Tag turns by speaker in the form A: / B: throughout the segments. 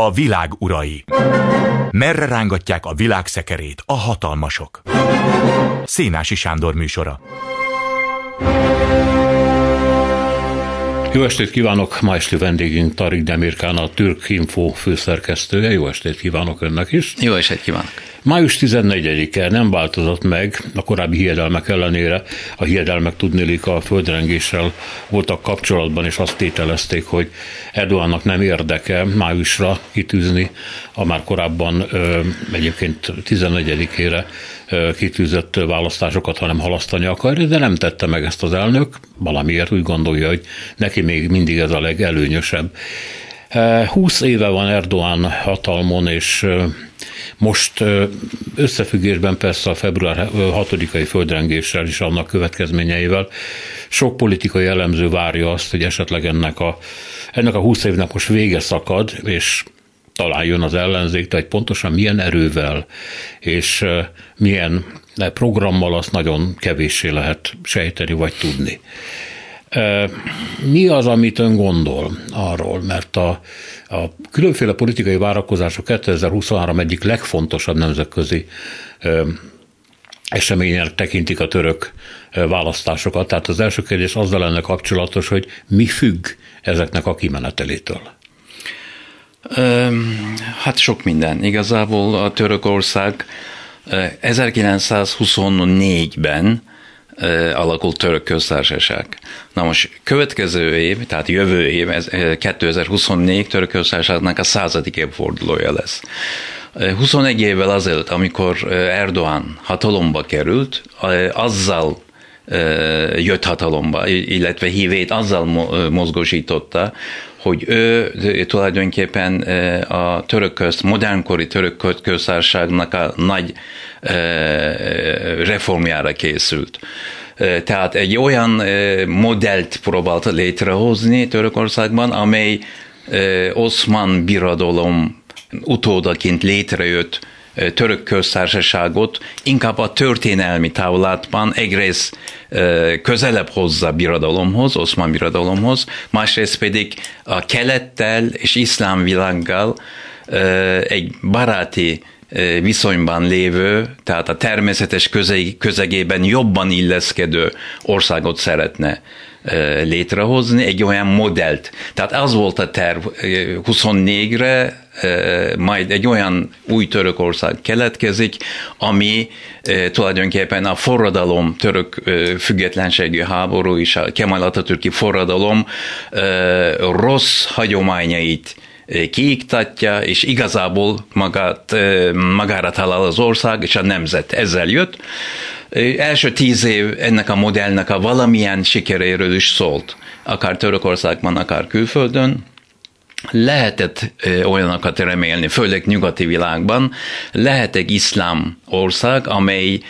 A: A világ urai. Merre rángatják a világ szekerét a hatalmasok? Szénási Sándor műsora.
B: Jó estét kívánok! Ma esti vendégünk Tarik Demirkán, a Türk Info főszerkesztője. Jó estét kívánok önnek is!
C: Jó estét kívánok!
B: Május 14-e nem változott meg a korábbi hiedelmek ellenére. A hiedelmek tudnélik a földrengéssel voltak kapcsolatban, és azt tételezték, hogy Erdogannak nem érdeke májusra kitűzni a már korábban egyébként 14-ére kitűzött választásokat, hanem halasztani akarja, de nem tette meg ezt az elnök, valamiért úgy gondolja, hogy neki még mindig ez a legelőnyösebb. 20 éve van Erdoğan hatalmon, és most összefüggésben persze a február 6-ai földrengéssel és annak következményeivel sok politikai elemző várja azt, hogy esetleg ennek a, ennek a 20 évnek most vége szakad, és talán jön az ellenzék, hogy pontosan milyen erővel és milyen programmal azt nagyon kevéssé lehet sejteni vagy tudni. Mi az, amit ön gondol arról? Mert a, a különféle politikai várakozások 2023 egyik legfontosabb nemzetközi eseménynek tekintik a török választásokat. Tehát az első kérdés azzal lenne kapcsolatos, hogy mi függ ezeknek a kimenetelétől?
C: Hát sok minden. Igazából a Törökország 1924-ben alakult török köztársaság. Na most következő év, tehát jövő év, ez 2024 török köztársaságnak a századik évfordulója lesz. 21 évvel azelőtt, amikor Erdoğan hatalomba került, azzal jött hatalomba, illetve hívét azzal mozgósította, hogy ő tulajdonképpen a török közt, modernkori török köztársaságnak a nagy reformjára készült. Tehát egy olyan modellt próbált létrehozni Törökországban, amely Oszman birodalom utódaként létrejött török köztársaságot inkább a történelmi távlatban egyrészt közelebb hozza birodalomhoz, oszmán birodalomhoz, másrészt pedig a kelettel és iszlám világgal egy baráti viszonyban lévő, tehát a természetes közegében jobban illeszkedő országot szeretne létrehozni, egy olyan modellt. Tehát az volt a terv 24-re, majd egy olyan új Törökország keletkezik, ami tulajdonképpen a forradalom, török függetlenségi háború és a Kemal Atatürki forradalom rossz hagyományait kiiktatja, és igazából magát, magára talál az ország és a nemzet. Ezzel jött. Első tíz év ennek a modellnek a valamilyen sikeréről is szólt, akár Törökországban, akár külföldön lehetett olyanokat remélni, főleg nyugati világban, lehet egy iszlám ország, amely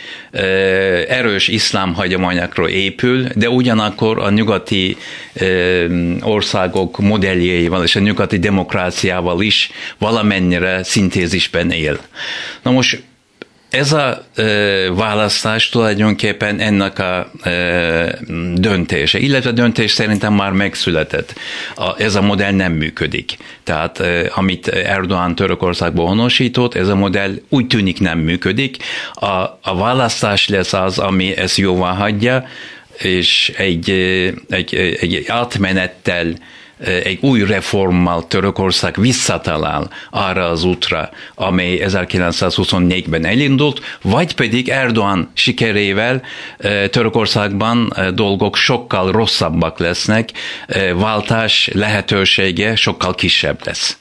C: erős iszlám hagyományokról épül, de ugyanakkor a nyugati országok modelljeivel és a nyugati demokráciával is valamennyire szintézisben él. Na most ez a e, választás tulajdonképpen ennek a e, döntése, illetve a döntés szerintem már megszületett. A, ez a modell nem működik. Tehát e, amit Erdogan Törökországból honosított, ez a modell úgy tűnik nem működik. A, a választás lesz az, ami ezt jóvá hagyja, és egy, egy, egy átmenettel egy új reformmal Törökország visszatalál arra az útra, amely 1924-ben elindult, vagy pedig Erdoğan sikerével Törökországban dolgok sokkal rosszabbak lesznek, váltás lehetősége sokkal kisebb lesz.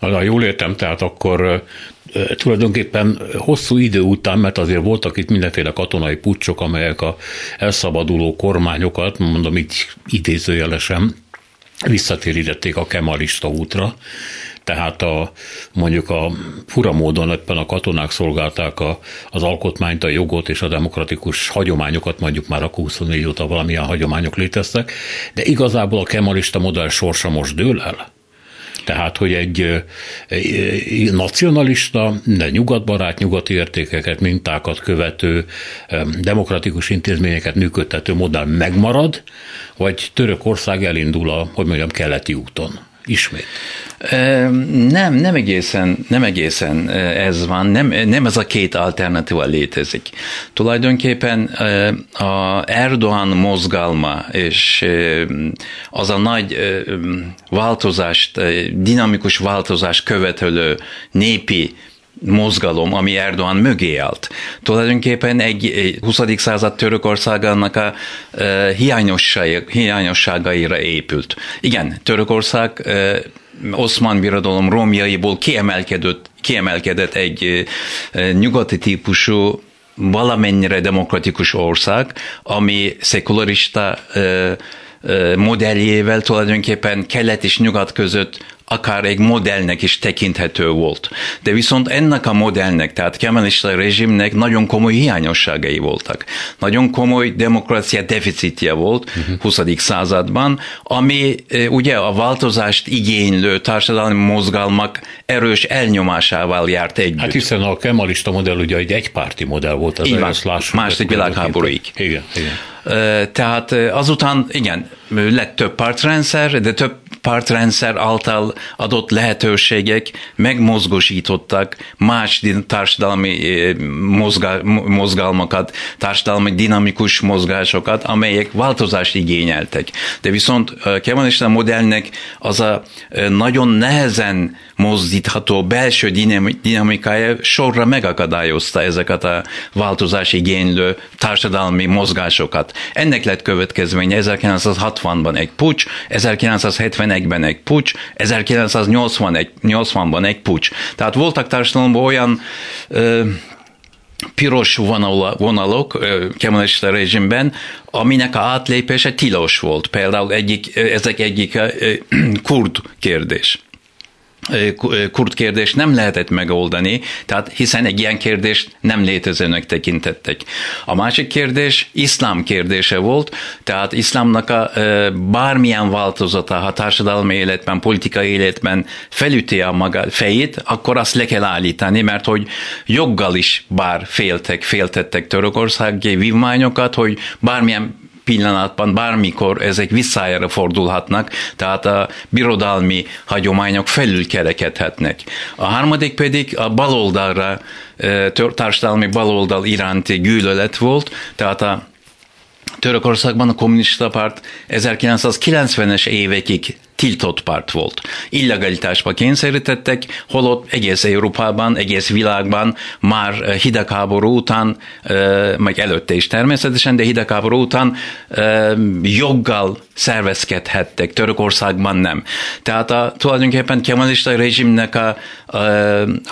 B: Ha jól értem, tehát akkor tulajdonképpen hosszú idő után, mert azért voltak itt mindenféle katonai pucsok, amelyek a elszabaduló kormányokat, mondom így idézőjelesen, visszatérítették a kemalista útra, tehát a, mondjuk a fura módon ebben a katonák szolgálták a, az alkotmányt, a jogot és a demokratikus hagyományokat, mondjuk már a 24 óta valamilyen hagyományok léteztek, de igazából a kemalista modell sorsa most dől el. Tehát, hogy egy, nacionalista, de nyugatbarát, nyugati értékeket, mintákat követő, demokratikus intézményeket működtető modell megmarad, vagy Törökország elindul a, hogy mondjam, keleti úton. ismét?
C: Nem, nem egészen, nem egészen ez van, nem, nem ez a két alternatíva létezik. Tulajdonképpen a Erdogan mozgalma és az a nagy változást, dinamikus változást követelő népi mozgalom, ami Erdogan mögé állt. Tulajdonképpen egy 20. század Törökországának a hiányosságaira épült. Igen, Törökország Oszmán birodalom romjaiból kiemelkedett, kiemelkedett egy nyugati típusú valamennyire demokratikus ország, ami szekularista modelljével tulajdonképpen kelet és nyugat között akár egy modellnek is tekinthető volt. De viszont ennek a modellnek, tehát kemalista rezsimnek nagyon komoly hiányosságai voltak. Nagyon komoly demokrácia deficitje volt uh-huh. 20. században, ami ugye a változást igénylő társadalmi mozgalmak erős elnyomásával járt együtt.
B: Hát hiszen a kemalista modell ugye egy egypárti modell volt.
C: Az Így van, második világháborúig.
B: Igen, igen.
C: Tehát azután, igen, lett több pártrendszer, de több pártrendszer által adott lehetőségek megmozgosítottak más társadalmi mozgalmakat, társadalmi dinamikus mozgásokat, amelyek változást igényeltek. De viszont kemalista modellnek az a nagyon nehezen mozdítható belső dinamikája sorra megakadályozta ezeket a változás igénylő társadalmi mozgásokat. Ennek lett következménye 1960-ban egy pucs, 1971-ben egy pucs, 1980-ban egy pucs. Tehát voltak társadalomban olyan ö, piros vonalok kemalista rezsimben, aminek a átlépése tilos volt. Például egyik, ezek egyik kurd kérdés kurd kérdést nem lehetett megoldani, tehát hiszen egy ilyen kérdést nem létezőnek tekintettek. A másik kérdés iszlám kérdése volt, tehát iszlámnak a bármilyen változata, ha társadalmi életben, politikai életben felüti a maga fejét, akkor azt le kell állítani, mert hogy joggal is bár féltek, féltettek törökországi vívmányokat, hogy bármilyen pillanatban bármikor ezek visszájára fordulhatnak, tehát a birodalmi hagyományok felülkerekedhetnek. A harmadik pedig a baloldalra, társadalmi baloldal iránti gyűlölet volt, tehát a Törökországban a kommunista párt 1990-es évekig tiltott párt volt. Illegalitásba kényszerítettek, holott egész Európában, egész világban már hidegháború után, meg előtte is természetesen, de hidegháború után joggal szervezkedhettek, Törökországban nem. Tehát a, tulajdonképpen kemalista rezsimnek a, a,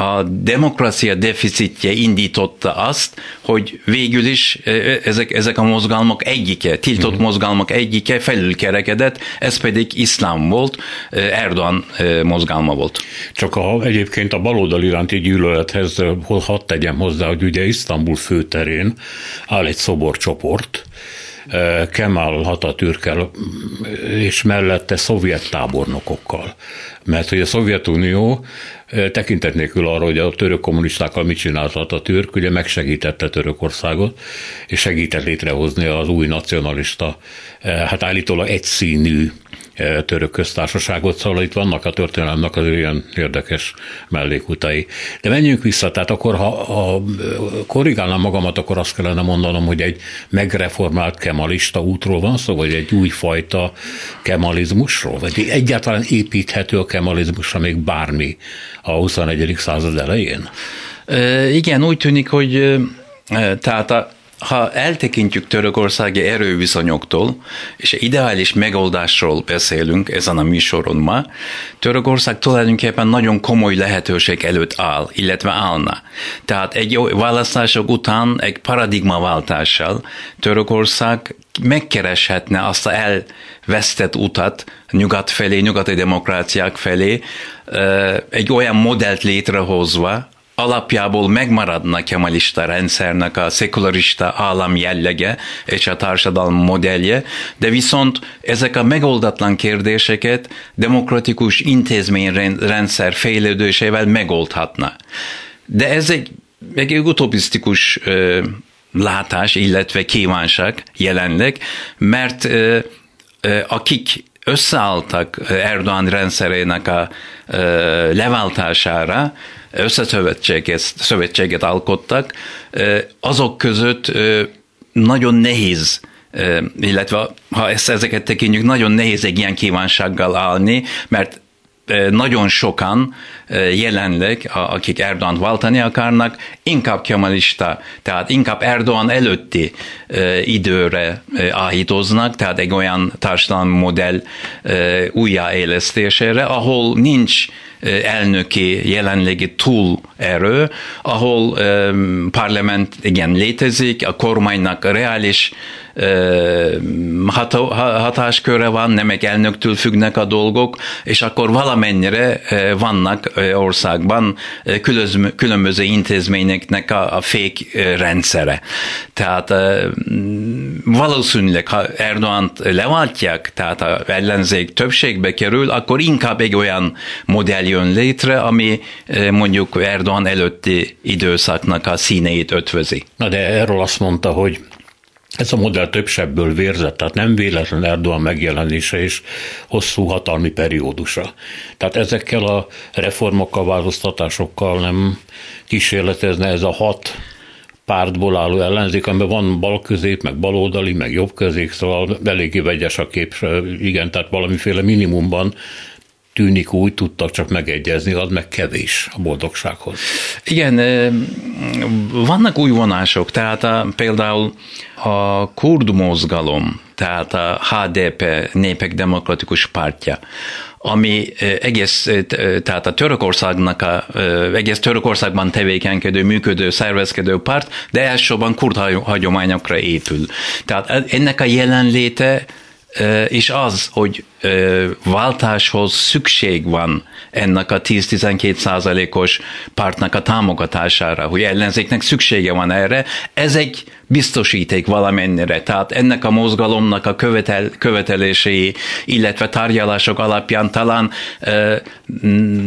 C: a demokrácia deficitje indította azt, hogy végül is ezek, ezek a mozgalmak egyike, tiltott uh-huh. mozgalmak egyike felülkerekedett, ez pedig iszlám volt, Erdogan mozgalma volt.
B: Csak a, egyébként a baloldal iránti gyűlölethez hadd tegyem hozzá, hogy ugye Isztambul főterén áll egy szoborcsoport, Kemal Hatatürkel és mellette szovjet tábornokokkal. Mert hogy a Szovjetunió tekintet nélkül arra, hogy a török kommunistákkal mit csinált a türk, ugye megsegítette Törökországot, és segített létrehozni az új nacionalista, hát állítólag egyszínű török köztársaságot, szóval itt vannak a történelemnek az ilyen érdekes mellékutai. De menjünk vissza, tehát akkor ha, ha korrigálnám magamat, akkor azt kellene mondanom, hogy egy megreformált kemalista útról van szó, vagy egy újfajta kemalizmusról, vagy egyáltalán építhető a kemalizmusra még bármi a 21. század elején?
C: Igen, úgy tűnik, hogy tehát a ha eltekintjük törökországi erőviszonyoktól, és ideális megoldásról beszélünk ezen a műsoron ma, Törökország tulajdonképpen nagyon komoly lehetőség előtt áll, illetve állna. Tehát egy választások után egy paradigmaváltással Törökország megkereshetne azt a elvesztett utat nyugat felé, nyugati demokráciák felé, egy olyan modellt létrehozva, alapjából megmaradna kemalista rendszernek a szekularista állam jellege és a társadalom modellje, de viszont ezek a megoldatlan kérdéseket demokratikus intézményrendszer fejlődésével megoldhatna. De ez egy, egy utopisztikus ö, látás, illetve kívánság jelenleg, mert ö, ö, akik összeálltak Erdoğan rendszerének a leváltására, összeszövetséget szövetséget alkottak, azok között nagyon nehéz illetve ha ezt, ezeket tekintjük, nagyon nehéz egy ilyen kívánsággal állni, mert nagyon sokan jelenleg, akik Erdoğan váltani akarnak, inkább kemalista, tehát inkább Erdoğan előtti időre áhítoznak, tehát egy olyan társadalmi modell újjáélesztésére, ahol nincs elnöki jelenlegi túlerő, ahol parlament igen létezik, a kormánynak reális hatásköre van, nem egy elnöktől függnek a dolgok, és akkor valamennyire vannak országban különböző intézményeknek a, fék rendszere. Tehát valószínűleg, ha Erdogan leváltják, tehát a ellenzék többségbe kerül, akkor inkább egy olyan modell jön létre, ami mondjuk Erdogan előtti időszaknak a színeit ötvözi.
B: Na de erről azt mondta, hogy ez a modell több sebből vérzett, tehát nem véletlen Erdogan megjelenése és hosszú hatalmi periódusa. Tehát ezekkel a reformokkal, változtatásokkal nem kísérletezne ez a hat pártból álló ellenzék, amiben van balközép, meg baloldali, meg jobbközép, szóval eléggé vegyes a kép, igen, tehát valamiféle minimumban tűnik úgy, tudtak csak megegyezni, az meg kevés a boldogsághoz.
C: Igen, vannak új vonások, tehát a, például a kurd mozgalom, tehát a HDP, Népek Demokratikus Pártja, ami egész, tehát a Törökországnak, a, egész Törökországban tevékenykedő, működő, szervezkedő párt, de elsősorban kurd hagyományokra épül. Tehát ennek a jelenléte és az, hogy váltáshoz szükség van ennek a 10-12 százalékos pártnak a támogatására, hogy ellenzéknek szüksége van erre, ez egy biztosíték valamennyire. Tehát ennek a mozgalomnak a követel, követelései, illetve tárgyalások alapján talán e,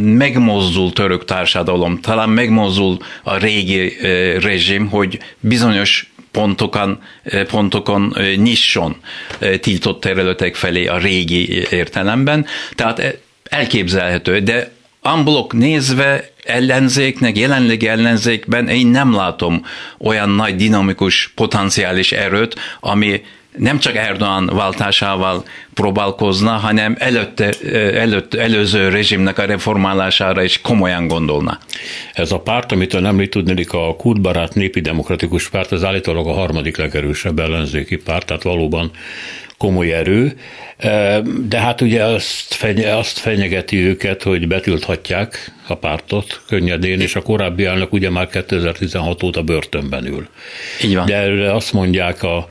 C: megmozdul török társadalom, talán megmozdul a régi e, rezsim, hogy bizonyos pontokon, eh, pontokon eh, nyisson eh, tiltott területek felé a régi értelemben. Tehát elképzelhető, de unblock nézve ellenzéknek, jelenlegi ellenzékben én nem látom olyan nagy dinamikus potenciális erőt, ami nem csak Erdogan váltásával próbálkozna, hanem előtte, előtt, előző rezsimnek a reformálására is komolyan gondolna.
B: Ez a párt, amit ön említ tudnélik, a kurdbarát népi demokratikus párt, az állítólag a harmadik legerősebb ellenzéki párt, tehát valóban komoly erő, de hát ugye azt, fenye, azt fenyegeti őket, hogy betülthatják a pártot könnyedén, és a korábbi elnök ugye már 2016 óta börtönben ül.
C: Így van.
B: De erre azt mondják a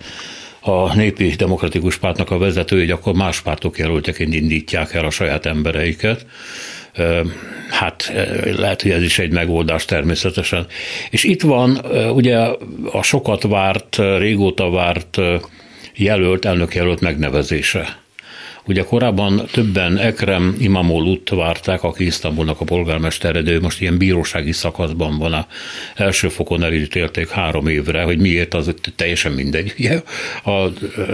B: a népi demokratikus pártnak a vezető, hogy akkor más pártok jelöltjeként indítják el a saját embereiket. Hát lehet, hogy ez is egy megoldás természetesen. És itt van ugye a sokat várt, régóta várt jelölt, elnökjelölt megnevezése. Ugye korábban többen Ekrem Imamolut várták, aki Isztambulnak a polgármestere, de ő most ilyen bírósági szakaszban van. A első fokon elítélték három évre, hogy miért, az teljesen mindegy, ugye, az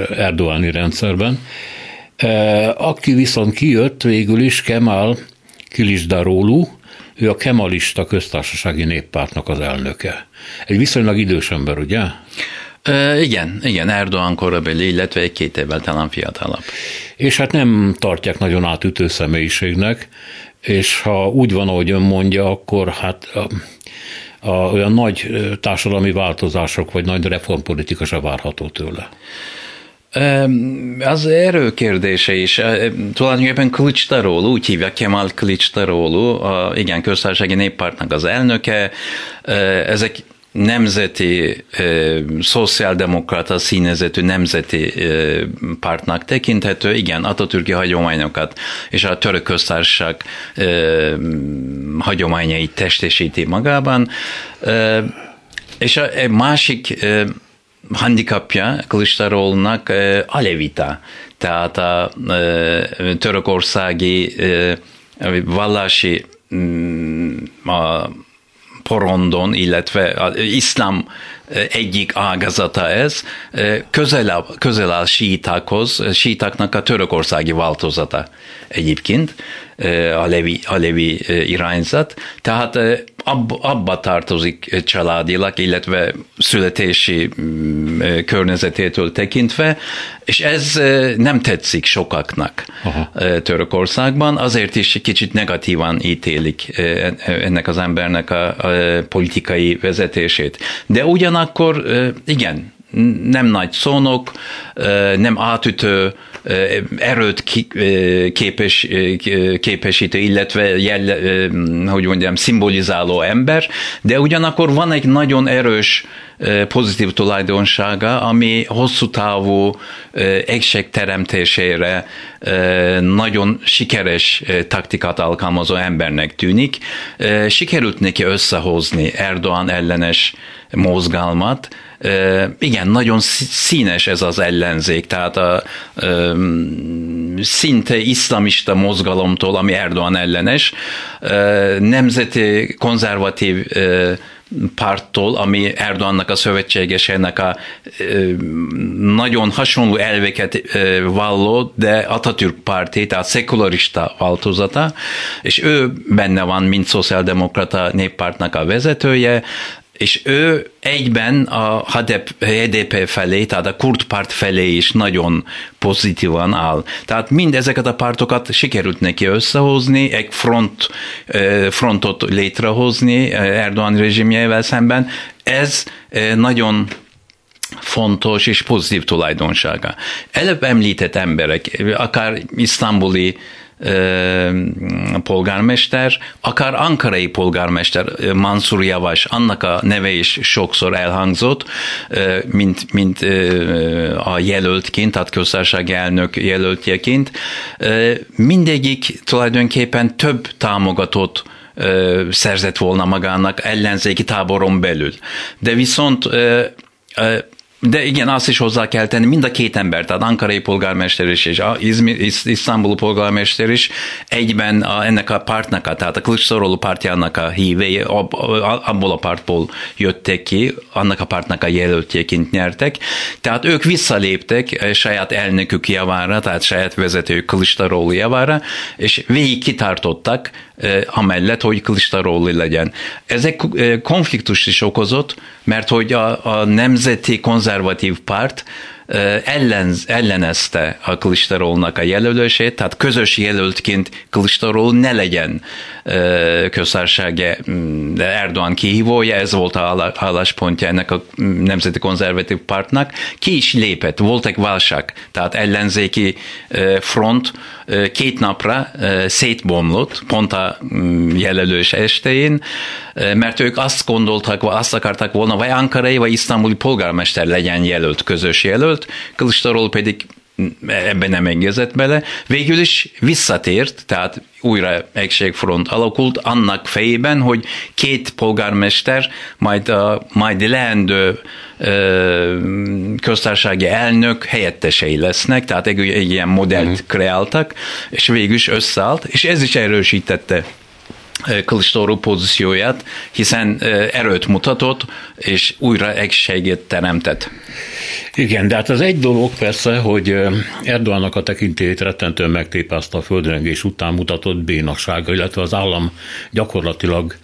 B: Erdoáni rendszerben. Aki viszont kijött végül is, Kemal Kilisdaroglu, ő a Kemalista köztársasági néppártnak az elnöke. Egy viszonylag idős ember, ugye?
C: E, igen, igen, Erdogan korabeli, illetve egy két évvel talán fiatalabb.
B: És hát nem tartják nagyon átütő személyiségnek, és ha úgy van, ahogy ön mondja, akkor hát a, a, olyan nagy társadalmi változások, vagy nagy reformpolitika se várható tőle.
C: Az erő kérdése is. Tulajdonképpen Kılıçdaroğlu, úgy hívják Kemal Kılıçdaroğlu, a, igen, köztársasági néppártnak az elnöke. Ezek nemzeti e, szociáldemokrata színezetű nemzeti e, pártnak tekinthető, igen, Atatürki hagyományokat és a török köztársaság e, hagyományait testesíti magában, e, és a, a másik e, handikapja Kılıçdaroğlu'nak e, alevita, tehát a e, törökországi e, vallási a porondon, illetve az iszlám egyik ágazata ez, közel, közel áll sítákhoz, sítáknak a törökországi változata egyébként, a levi, a levi irányzat. Tehát abba, abba tartozik családilag, illetve születési mm, környezetétől tekintve, és ez nem tetszik sokaknak Aha. Törökországban, azért is kicsit negatívan ítélik ennek az embernek a, a politikai vezetését. De ugyanakkor igen, nem nagy szónok, nem átütő, erőt képes, képesítő, illetve jel, hogy mondjam, szimbolizáló ember, de ugyanakkor van egy nagyon erős pozitív tulajdonsága, ami hosszú távú egység teremtésére nagyon sikeres taktikát alkalmazó embernek tűnik. Sikerült neki összehozni Erdoğan ellenes mozgalmat, igen, nagyon színes ez az ellenzék, tehát a, szinte iszlamista mozgalomtól, ami Erdoğan ellenes, nemzeti konzervatív párttól, ami Erdoğannak a szövetségesének a nagyon hasonló elveket valló, de Atatürk párti, tehát szekularista változata, és ő benne van, mint szociáldemokrata néppártnak a vezetője, és ő egyben a HDP felé, tehát a kurt párt felé is nagyon pozitívan áll. Tehát mind ezeket a pártokat sikerült neki összehozni, egy front, frontot létrehozni Erdogan rezsimjével szemben. Ez nagyon fontos és pozitív tulajdonsága. Előbb említett emberek, akár isztambuli polgármester, akár ankarai polgármester Mansur Javas, annak a neve is sokszor elhangzott, mint, mint a jelöltként, tehát köztársasági elnök jelöltjeként. Mindegyik tulajdonképpen több támogatott szerzett volna magának ellenzéki táboron belül. De viszont de igen, azt is hozzá kell tenni, mind a két ember, tehát Ankarai polgármester is, és Isztambul polgármester is egyben a, ennek a pártnak, tehát a Kılıçdaroğlu pártjának a hívei, ab, abból a pártból jöttek ki, annak a pártnak a jelöltjeként nyertek, tehát ők visszaléptek eh, saját elnökük javára, tehát saját vezetők Kılıçdaroğlu javára, és végig kitartottak, amellett, hogy Kılıçdaroğlu legyen. Ez egy eh, konfliktus is okozott, mert hogy a, a nemzeti konzervatív párt ellen, ellenezte a Klisterolnak a jelölését, tehát közös jelöltként Klisterol ne legyen köztársasági Erdoğan kihívója, ez volt a álláspontja ennek a nemzeti konzervatív pártnak. Ki is lépett, volt egy válság, tehát ellenzéki front két napra szétbomlott, pont a jelölős estején, mert ők azt gondoltak, azt akartak volna, vagy Ankarai, vagy isztambuli polgármester legyen jelölt, közös jelölt, Kılıçdaroğlu pedig ebben nem engedett bele. Végül is visszatért, tehát újra egységfront alakult annak fejében, hogy két polgármester, majd a majd leendő köztársasági elnök helyettesei lesznek, tehát egy, egy ilyen modellt uh-huh. kreáltak, és végül is összeállt, és ez is erősítette Kılıçdaroğlu pozícióját, hiszen erőt mutatott, és újra egységet teremtett.
B: Igen, de hát az egy dolog persze, hogy Erdoğannak a tekintélyét rettentően megtépázta a földrengés után mutatott bénassága, illetve az állam gyakorlatilag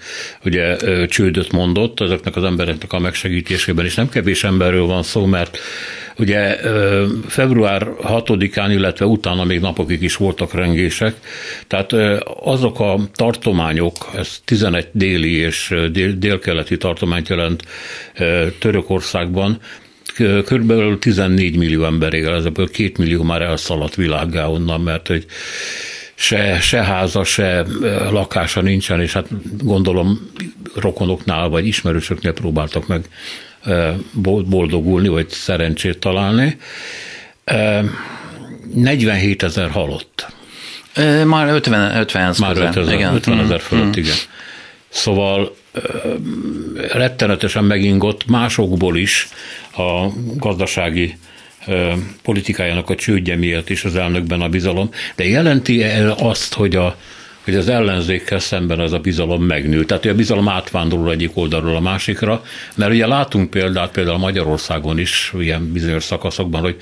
B: ugye csődöt mondott ezeknek az embereknek a megsegítésében, és nem kevés emberről van szó, mert Ugye február 6-án, illetve utána még napokig is voltak rengések, tehát azok a tartományok, ez 11 déli és dél- délkeleti tartományt jelent Törökországban, körülbelül 14 millió ember él, ebből 2 millió már elszaladt világgá onnan, mert hogy se, se háza, se lakása nincsen, és hát gondolom rokonoknál vagy ismerősöknél próbáltak meg boldogulni, vagy szerencsét találni. 47 ezer halott.
C: Már 50, 50
B: Már 50 igen. 50 ezer fölött, mm. igen. Szóval rettenetesen megingott másokból is a gazdasági politikájának a csődje miatt is az elnökben a bizalom, de jelenti -e azt, hogy a hogy az ellenzékkel szemben ez a bizalom megnő. Tehát, a bizalom átvándorol egyik oldalról a másikra, mert ugye látunk példát például Magyarországon is ilyen bizonyos szakaszokban, hogy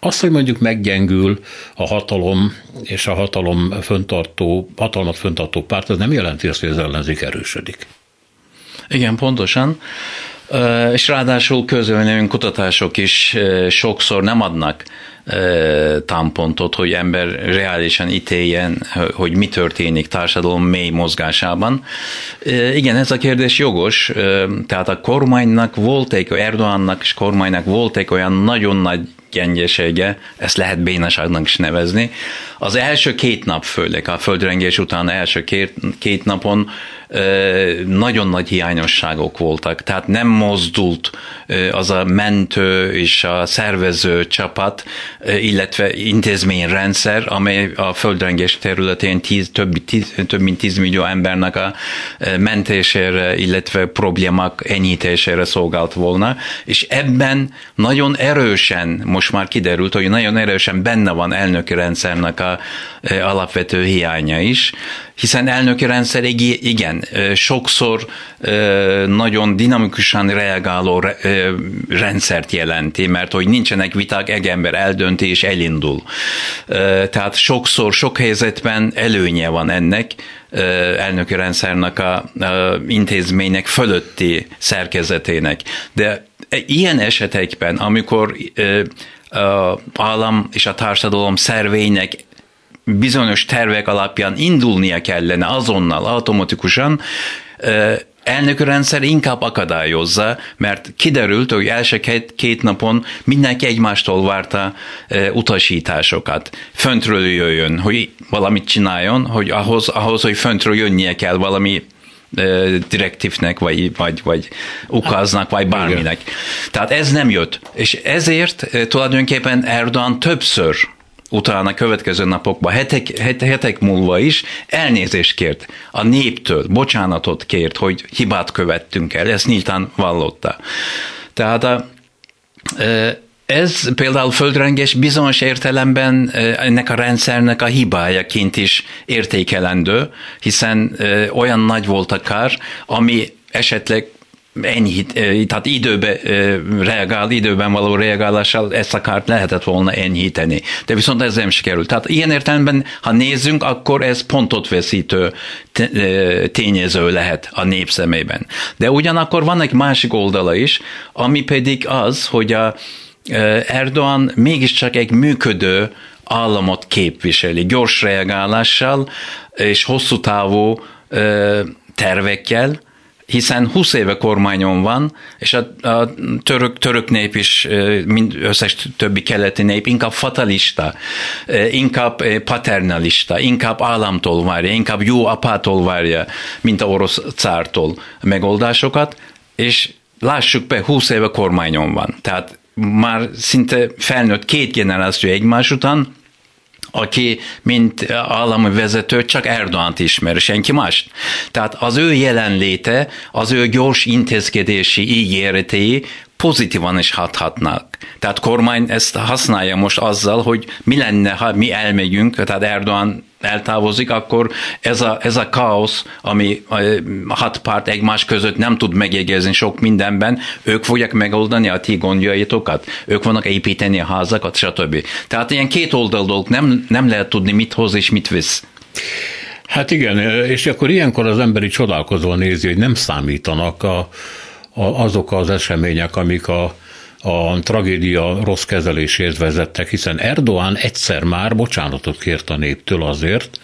B: az, hogy mondjuk meggyengül a hatalom és a hatalom föntartó, hatalmat föntartó párt, az nem jelenti azt, hogy az ellenzék erősödik.
C: Igen, pontosan. És ráadásul közölnőn kutatások is sokszor nem adnak támpontot, hogy ember reálisan ítéljen, hogy mi történik társadalom mély mozgásában. Igen, ez a kérdés jogos, tehát a kormánynak volt egy, Erdoğannak és kormánynak volt egy olyan nagyon nagy gyengesége, ezt lehet bénaságnak is nevezni. Az első két nap főleg, a földrengés után első két, két napon nagyon nagy hiányosságok voltak, tehát nem mozdult az a mentő és a szervező csapat, illetve intézményrendszer, amely a földrengés területén tíz, több, tíz, több mint 10 millió embernek a mentésére, illetve problémák enyhítésére szolgált volna, és ebben nagyon erősen, most már kiderült, hogy nagyon erősen benne van elnöki rendszernek a alapvető hiánya is, hiszen elnöki rendszer igen, sokszor nagyon dinamikusan reagáló rendszert jelenti, mert hogy nincsenek viták, egy ember eldönti és elindul. Tehát sokszor, sok helyzetben előnye van ennek, elnöki rendszernek a, a intézménynek fölötti szerkezetének. De ilyen esetekben, amikor állam és a társadalom szerveinek bizonyos tervek alapján indulnia kellene azonnal, automatikusan, rendszer inkább akadályozza, mert kiderült, hogy első két, két napon mindenki egymástól várta e, utasításokat. Föntről jöjjön, hogy valamit csináljon, hogy ahhoz, ahhoz hogy föntről jönnie kell valami direktívnek, vagy, vagy, vagy ukaznak, vagy bárminek. Igen. Tehát ez nem jött. És ezért tulajdonképpen Erdogan többször utána következő napokban, hetek, hetek múlva is elnézést kért a néptől, bocsánatot kért, hogy hibát követtünk el, ezt nyíltan vallotta. Tehát a, ez például földrengés bizonyos értelemben ennek a rendszernek a hibájaként is értékelendő, hiszen olyan nagy volt a kár, ami esetleg enyhít, tehát időbe reagál, időben való reagálással ezt a kárt lehetett volna enyhíteni. De viszont ez nem sikerült. Tehát ilyen értelemben, ha nézzünk, akkor ez pontot veszítő tényező lehet a nép szemében. De ugyanakkor van egy másik oldala is, ami pedig az, hogy a Erdogan mégiscsak egy működő államot képviseli, gyors reagálással és hosszú távú tervekkel, hiszen 20 éve kormányon van, és a, a török, török nép is, mind összes többi keleti nép inkább fatalista, inkább paternalista, inkább államtól várja, inkább jó apától várja, mint a orosz cártól megoldásokat, és lássuk be, 20 éve kormányon van. Tehát már szinte felnőtt két generáció egymás után, aki mint állami vezető csak Erdoğan ismer, senki más. Tehát az ő jelenléte, az ő gyors intézkedési ígéretei pozitívan is hathatnak. Tehát kormány ezt használja most azzal, hogy mi lenne, ha mi elmegyünk, tehát Erdoğan eltávozik, akkor ez a, ez a káosz, ami a hat párt egymás között nem tud megjegyezni sok mindenben, ők fogják megoldani a ti gondjaitokat, ők vannak építeni a házakat, stb. Tehát ilyen két oldal dolog, nem, nem lehet tudni, mit hoz és mit visz.
B: Hát igen, és akkor ilyenkor az emberi csodálkozó nézi, hogy nem számítanak a, a, azok az események, amik a, a tragédia rossz kezeléséhez vezettek, hiszen Erdoğan egyszer már bocsánatot kért a néptől azért,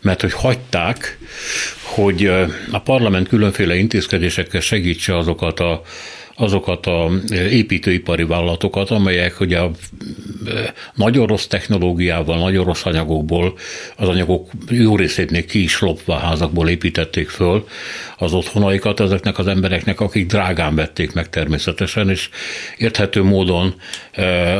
B: mert hogy hagyták, hogy a parlament különféle intézkedésekkel segítse azokat a azokat a építőipari vállalatokat, amelyek ugye a nagyon rossz technológiával, nagyon rossz anyagokból, az anyagok jó részét még ki is lopva házakból építették föl az otthonaikat ezeknek az embereknek, akik drágán vették meg természetesen, és érthető módon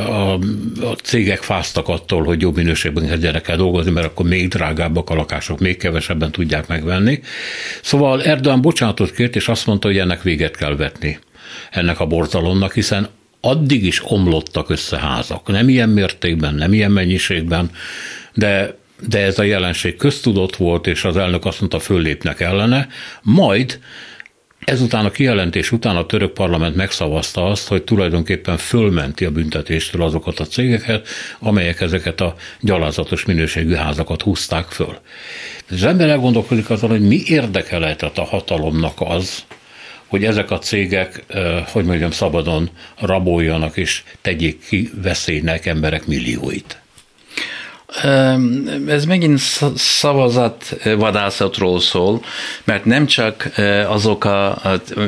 B: a, a cégek fáztak attól, hogy jobb minőségben kezdjenek el dolgozni, mert akkor még drágábbak a lakások, még kevesebben tudják megvenni. Szóval Erdogan bocsánatot kért, és azt mondta, hogy ennek véget kell vetni ennek a borzalomnak, hiszen addig is omlottak össze házak. Nem ilyen mértékben, nem ilyen mennyiségben, de de ez a jelenség köztudott volt, és az elnök azt mondta, föllépnek ellene, majd Ezután a kijelentés után a török parlament megszavazta azt, hogy tulajdonképpen fölmenti a büntetéstől azokat a cégeket, amelyek ezeket a gyalázatos minőségű házakat húzták föl. Az ember elgondolkodik azon, hogy mi érdeke lehetett a hatalomnak az, hogy ezek a cégek, hogy mondjam, szabadon raboljanak és tegyék ki veszélynek emberek millióit.
C: Ez megint szavazat vadászatról szól, mert nem csak azok a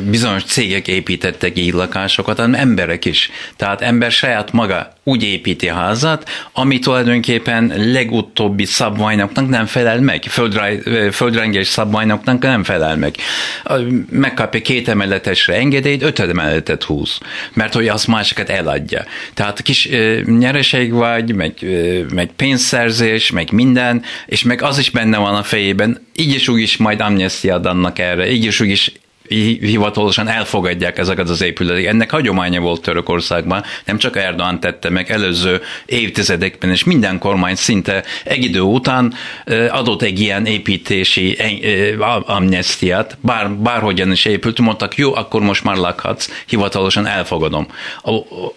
C: bizonyos cégek építettek így lakásokat, hanem emberek is. Tehát ember saját maga úgy építi a házat, ami tulajdonképpen legutóbbi szabványoknak nem felel meg, földrengés szabványoknak nem felel meg. Megkapja két emeletesre engedélyt, öt emeletet húz, mert hogy azt másokat eladja. Tehát kis nyereség vagy, meg, meg pénzszerzés, meg minden, és meg az is benne van a fejében, így is úgy is majd amnestiát adnak erre, így is úgy is hivatalosan elfogadják ezeket az épületeket. Ennek hagyománya volt Törökországban, nem csak Erdogan tette meg előző évtizedekben, és minden kormány szinte egy idő után adott egy ilyen építési amnestiát, bár, bárhogyan is épült, mondtak, jó, akkor most már lakhatsz, hivatalosan elfogadom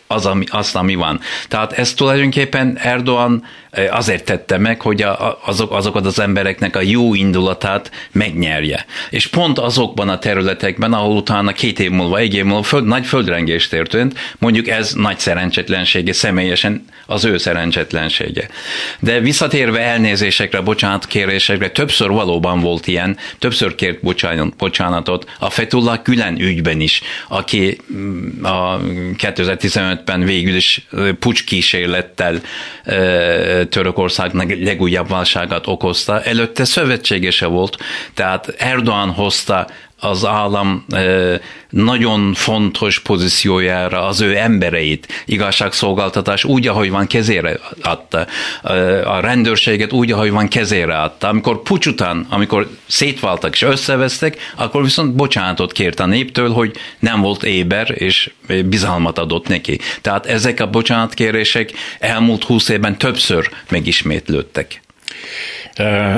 C: az, ami, azt, ami van. Tehát ez tulajdonképpen Erdogan azért tette meg, hogy a, azok, azokat az embereknek a jó indulatát megnyerje. És pont azokban a területekben, ahol utána két év múlva, egy év múlva föld, nagy földrengés történt, mondjuk ez nagy szerencsétlensége, személyesen az ő szerencsétlensége. De visszatérve elnézésekre, bocsánatkérésekre, többször valóban volt ilyen, többször kért bocsánat, bocsánatot, a Fetullah Gülen ügyben is, aki mm, a 2015-ben végül is pucskísérlettel Törökországnak legújabb válságát okozta. Előtte szövetségese volt, tehát Erdogan hozta az állam nagyon fontos pozíciójára az ő embereit, igazságszolgáltatás úgy, ahogy van kezére adta, a rendőrséget úgy, ahogy van kezére adta. Amikor pucs után, amikor szétváltak és összevesztek, akkor viszont bocsánatot kért a néptől, hogy nem volt éber, és bizalmat adott neki. Tehát ezek a bocsánatkérések elmúlt húsz évben többször megismétlődtek.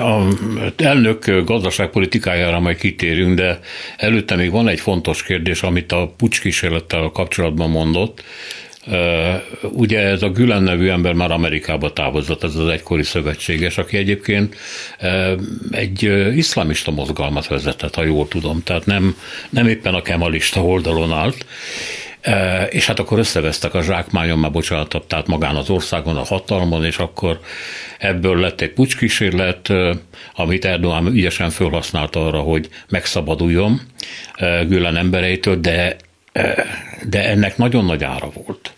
B: A elnök gazdaságpolitikájára majd kitérünk, de előtte még van egy fontos kérdés, amit a pucskísérlettel kapcsolatban mondott. Ugye ez a Gülen nevű ember már Amerikába távozott, ez az egykori szövetséges, aki egyébként egy iszlamista mozgalmat vezetett, ha jól tudom, tehát nem, nem éppen a kemalista oldalon állt, és hát akkor összevesztek a zsákmányon, már bocsánatot, tehát magán az országon, a hatalmon, és akkor ebből lett egy pucskísérlet, amit Erdogan ügyesen felhasználta arra, hogy megszabaduljon Gülen embereitől, de, de ennek nagyon nagy ára volt.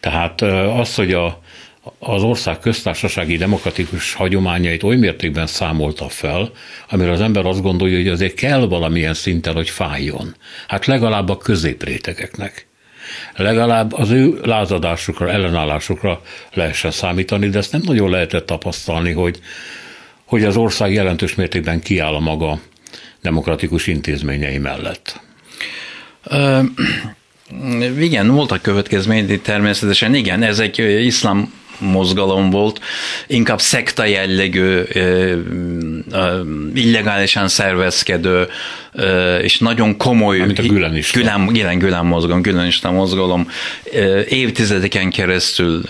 B: Tehát az, hogy a, az ország köztársasági demokratikus hagyományait oly mértékben számolta fel, amire az ember azt gondolja, hogy azért kell valamilyen szinten, hogy fájjon. Hát legalább a középrétegeknek legalább az ő lázadásukra, ellenállásukra lehessen számítani, de ezt nem nagyon lehetett tapasztalni, hogy, hogy az ország jelentős mértékben kiáll a maga demokratikus intézményei mellett.
C: Uh, igen, voltak következményei természetesen. Igen, ez egy iszlám mozgalom volt, inkább szekta jellegű, illegálisan szervezkedő, és nagyon komoly...
B: Amit a.
C: Gülen, Gülen, Gülen mozgalom, Gülenista mozgalom évtizedeken keresztül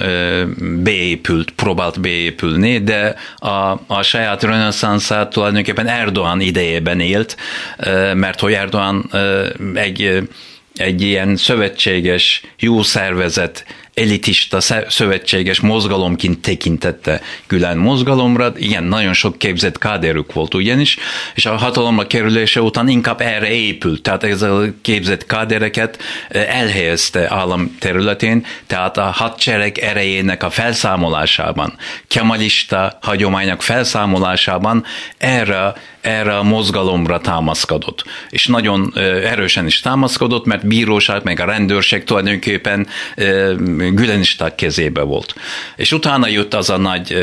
C: beépült, próbált beépülni, de a, a saját reneszánszát tulajdonképpen Erdogan idejében élt, mert hogy Erdogan egy egy ilyen szövetséges, jó szervezet elitista szövetséges mozgalomként tekintette Gülen mozgalomra. Igen, nagyon sok képzett káderük volt ugyanis, és a hatalomra kerülése után inkább erre épült. Tehát ez a képzett kádereket eh, elhelyezte állam területén, tehát a hadsereg erejének a felszámolásában, kemalista hagyományok felszámolásában erre erre a mozgalomra támaszkodott. És nagyon erősen is támaszkodott, mert bíróság, meg a rendőrség tulajdonképpen gülenisták kezébe volt. És utána jött az a nagy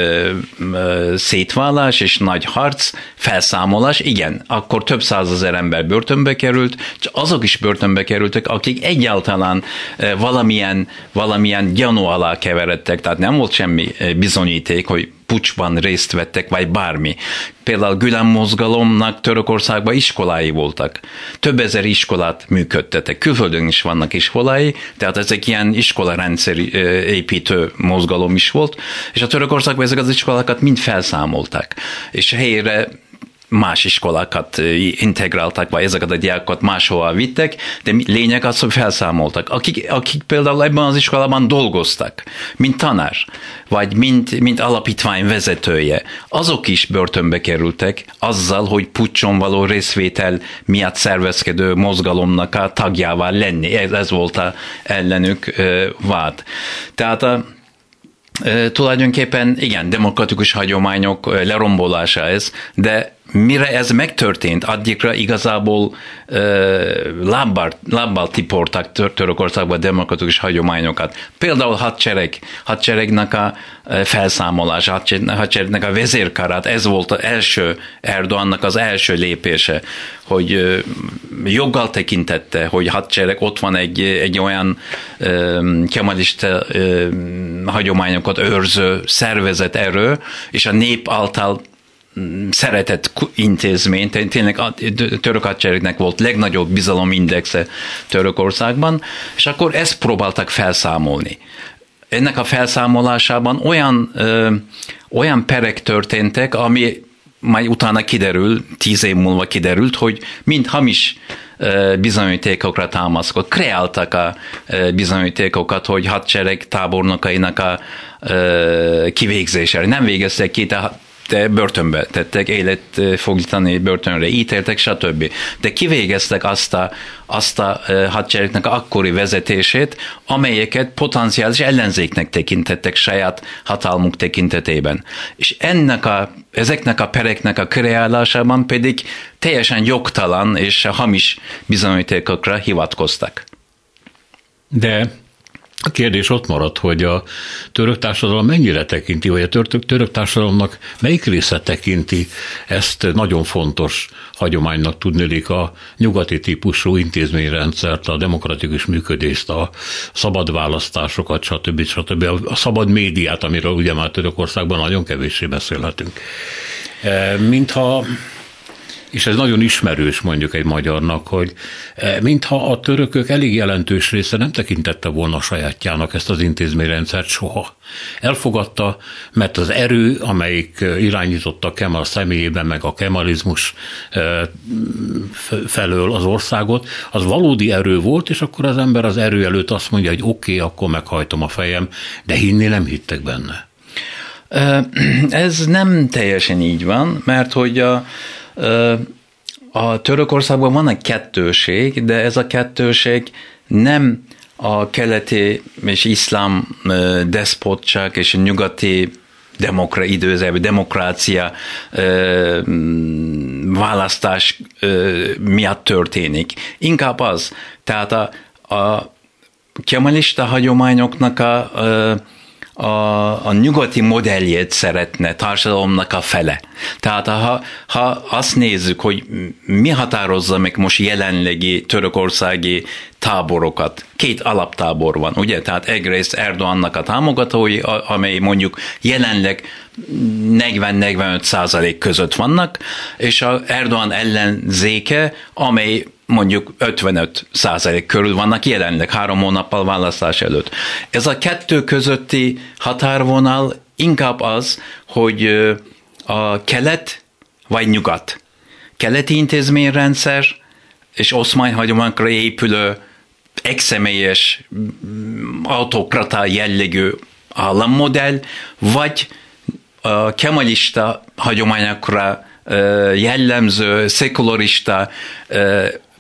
C: szétválás és nagy harc, felszámolás, igen, akkor több százezer ember börtönbe került, csak azok is börtönbe kerültek, akik egyáltalán valamilyen, valamilyen gyanú alá keveredtek, tehát nem volt semmi bizonyíték, hogy pucsban részt vettek, vagy bármi. Például Gülen mozgalomnak Törökországban iskolái voltak. Több ezer iskolát működtetek. Külföldön is vannak iskolái, tehát ezek ilyen iskolarendszer építő mozgalom is volt, és a Törökországban ezek az iskolákat mind felszámolták. És helyére más iskolákat integráltak, vagy ezeket a diákokat máshova vittek, de lényeg az, hogy felszámoltak. Akik, akik például ebben az iskolában dolgoztak, mint tanár, vagy mint, mint alapítvány vezetője, azok is börtönbe kerültek azzal, hogy pucson való részvétel miatt szervezkedő mozgalomnak a tagjává lenni. Ez, ez volt a ellenük vád. Tehát a, tulajdonképpen igen, demokratikus hagyományok lerombolása ez, de mire ez megtörtént, addigra igazából uh, lábbal, lábbal tiportak tör, Törökországban demokratikus hagyományokat. Például hadsereg, hadseregnek a felszámolása, hadseregnek a vezérkarát, ez volt az első Erdogannak az első lépése, hogy uh, joggal tekintette, hogy hadsereg ott van egy, egy olyan uh, kemalista uh, hagyományokat őrző szervezet erő, és a nép által szeretett intézmény, tényleg a török hadseregnek volt legnagyobb bizalomindexe Törökországban, és akkor ezt próbáltak felszámolni. Ennek a felszámolásában olyan, ö, olyan perek történtek, ami majd utána kiderül, tíz év múlva kiderült, hogy mind hamis bizonyítékokra támaszkodott. Kreáltak a bizonyítékokat, hogy hadsereg tábornokainak a kivégzésére. Nem végeztek ki, tehát de börtönbe tettek, életfoglítani börtönre ítéltek, stb. De kivégeztek azt a, azt a hadseregnek akkori vezetését, amelyeket potenciális ellenzéknek tekintettek saját hatalmuk tekintetében. És ennek a, ezeknek a pereknek a kreálásában pedig teljesen jogtalan és hamis bizonyítékokra hivatkoztak.
B: De a kérdés ott maradt, hogy a török társadalom mennyire tekinti, vagy a török, török társadalomnak melyik része tekinti ezt nagyon fontos hagyománynak tudnélik a nyugati típusú intézményrendszert, a demokratikus működést, a szabad választásokat, stb. stb. A szabad médiát, amiről ugye már Törökországban nagyon kevéssé beszélhetünk. E, mintha és ez nagyon ismerős mondjuk egy magyarnak, hogy eh, mintha a törökök elég jelentős része nem tekintette volna sajátjának ezt az intézményrendszert soha. Elfogadta, mert az erő, amelyik eh, irányította Kemal személyében, meg a kemalizmus eh, felől az országot, az valódi erő volt, és akkor az ember az erő előtt azt mondja, hogy oké, okay, akkor meghajtom a fejem, de hinni nem hittek benne.
C: Ez nem teljesen így van, mert hogy a, a Törökországban van egy kettőség, de ez a kettőség nem a keleti és iszlám despotság és a nyugati demokra, időzőbb demokrácia ö, választás ö, miatt történik. Inkább az. Tehát a, a kemalista hagyományoknak a, a a, a nyugati modelljét szeretne társadalomnak a fele. Tehát ha, ha azt nézzük, hogy mi határozza meg most jelenlegi törökországi táborokat, két alaptábor van, ugye? Tehát egyrészt Erdogannak a támogatói, amely mondjuk jelenleg 40-45 százalék között vannak, és a Erdogan ellenzéke, amely mondjuk 55 százalék körül vannak jelenleg három hónappal választás előtt. Ez a kettő közötti határvonal inkább az, hogy a kelet vagy nyugat. Keleti intézményrendszer és oszmány hagyományokra épülő egyszemélyes autokrata jellegű állammodell, vagy a kemalista hagyományokra jellemző szekularista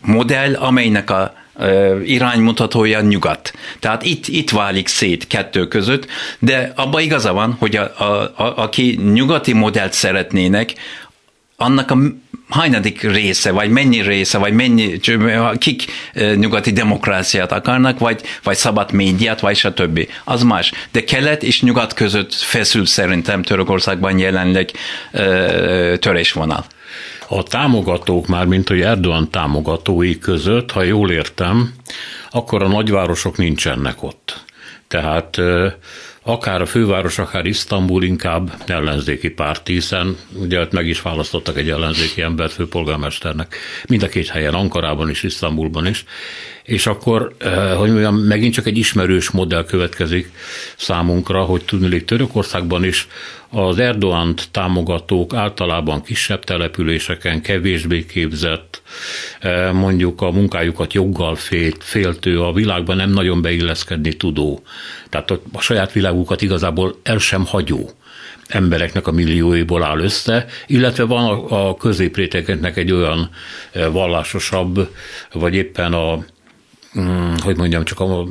C: modell, amelynek a iránymutatója nyugat. Tehát itt, itt válik szét kettő között, de abban igaza van, hogy a, a, a, aki nyugati modellt szeretnének, annak a hányadik része, vagy mennyi része, vagy mennyi, kik nyugati demokráciát akarnak, vagy, vagy szabad médiát, vagy stb. Az más. De kelet és nyugat között feszül szerintem Törökországban jelenleg törésvonal
B: a támogatók már, mint hogy Erdogan támogatói között, ha jól értem, akkor a nagyvárosok nincsenek ott. Tehát akár a főváros, akár Isztambul inkább ellenzéki párt, hiszen ugye ott meg is választottak egy ellenzéki embert főpolgármesternek, mind a két helyen, Ankarában is, Isztambulban is, és akkor, eh, hogy mondjam, megint csak egy ismerős modell következik számunkra, hogy tudni Törökországban is az Erdoánt támogatók általában kisebb településeken, kevésbé képzett, eh, mondjuk a munkájukat joggal félt, féltő, a világban nem nagyon beilleszkedni tudó, tehát a saját világukat igazából el sem hagyó embereknek a millióiból áll össze, illetve van a középrétegeknek egy olyan eh, vallásosabb, vagy éppen a Mm, hogy mondjam, csak a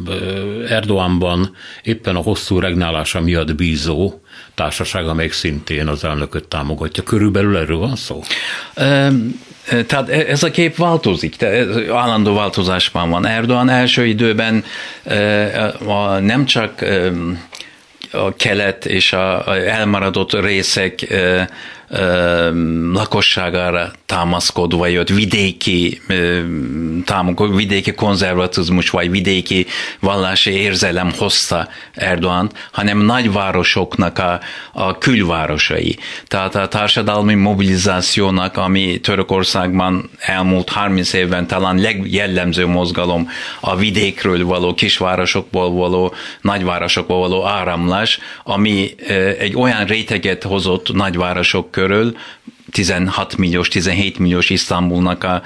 B: Erdoánban éppen a hosszú regnálása miatt bízó társaság, amelyik szintén az elnököt támogatja. Körülbelül erről van szó?
C: Tehát e, ez a kép változik, tehát állandó változásban van. Erdoğan első időben nem csak a kelet és a elmaradott részek lakosságára támaszkodva jött vidéki, támog, vidéki konzervatizmus vagy vidéki vallási érzelem hozta Erdoğan, hanem nagyvárosoknak a, a külvárosai. Tehát a társadalmi mobilizációnak, ami Törökországban elmúlt 30 évben talán legjellemző mozgalom a vidékről való, kisvárosokból való, nagyvárosokból való áramlás, ami egy olyan réteget hozott nagyvárosok körül, 16 milliós, 17 milliós Isztambulnak a